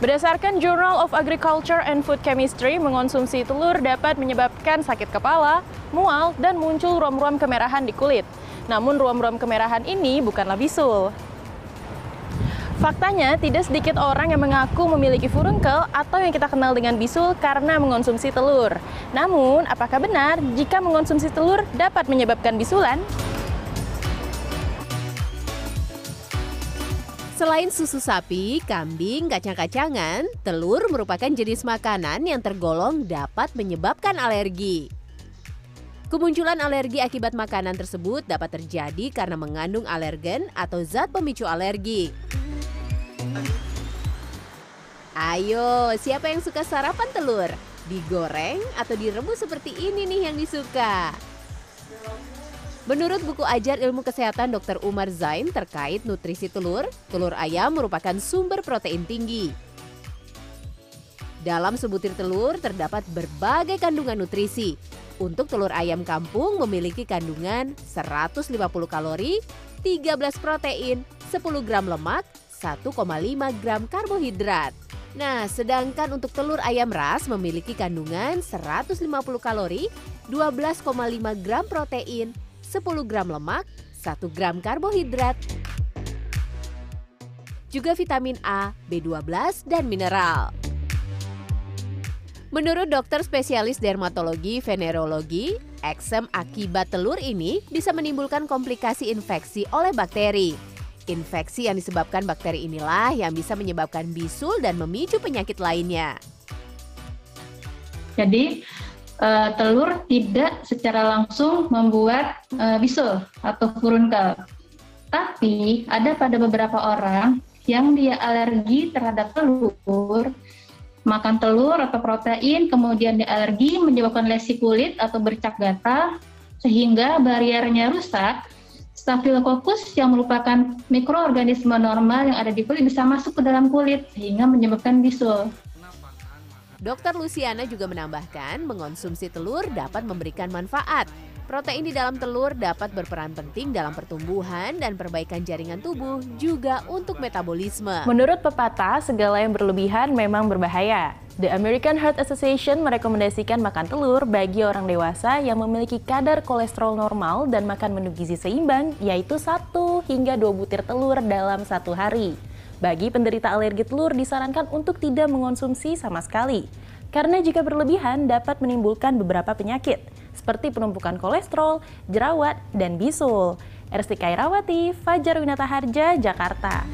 Berdasarkan Journal of Agriculture and Food Chemistry, mengonsumsi telur dapat menyebabkan sakit kepala, mual, dan muncul ruam-ruam kemerahan di kulit. Namun ruam-ruam kemerahan ini bukanlah bisul. Faktanya, tidak sedikit orang yang mengaku memiliki furunkel atau yang kita kenal dengan bisul karena mengonsumsi telur. Namun, apakah benar jika mengonsumsi telur dapat menyebabkan bisulan? Selain susu sapi, kambing, kacang-kacangan, telur merupakan jenis makanan yang tergolong dapat menyebabkan alergi. Kemunculan alergi akibat makanan tersebut dapat terjadi karena mengandung alergen atau zat pemicu alergi. Ayo, siapa yang suka sarapan telur? Digoreng atau direbus seperti ini nih yang disuka? Menurut buku ajar ilmu kesehatan Dr. Umar Zain terkait nutrisi telur, telur ayam merupakan sumber protein tinggi. Dalam sebutir telur terdapat berbagai kandungan nutrisi. Untuk telur ayam kampung memiliki kandungan 150 kalori, 13 protein, 10 gram lemak, 1,5 gram karbohidrat. Nah, sedangkan untuk telur ayam ras memiliki kandungan 150 kalori, 12,5 gram protein, 10 gram lemak, 1 gram karbohidrat, juga vitamin A, B12, dan mineral. Menurut dokter spesialis dermatologi venerologi, eksem akibat telur ini bisa menimbulkan komplikasi infeksi oleh bakteri. Infeksi yang disebabkan bakteri inilah yang bisa menyebabkan bisul dan memicu penyakit lainnya. Jadi, uh, telur tidak secara langsung membuat uh, bisul atau furunkel. Tapi ada pada beberapa orang yang dia alergi terhadap telur, makan telur atau protein, kemudian dia alergi menyebabkan lesi kulit atau bercak gatal, sehingga bariernya rusak. Staphylococcus yang merupakan mikroorganisme normal yang ada di kulit bisa masuk ke dalam kulit sehingga menyebabkan bisul. Dokter Luciana juga menambahkan mengonsumsi telur dapat memberikan manfaat. Protein di dalam telur dapat berperan penting dalam pertumbuhan dan perbaikan jaringan tubuh, juga untuk metabolisme. Menurut pepatah, segala yang berlebihan memang berbahaya. The American Heart Association merekomendasikan makan telur bagi orang dewasa yang memiliki kadar kolesterol normal dan makan menu gizi seimbang, yaitu 1 hingga 2 butir telur dalam satu hari. Bagi penderita alergi telur disarankan untuk tidak mengonsumsi sama sekali. Karena jika berlebihan dapat menimbulkan beberapa penyakit seperti penumpukan kolesterol, jerawat, dan bisul. Ersti Kairawati, Fajar Winata Harja, Jakarta.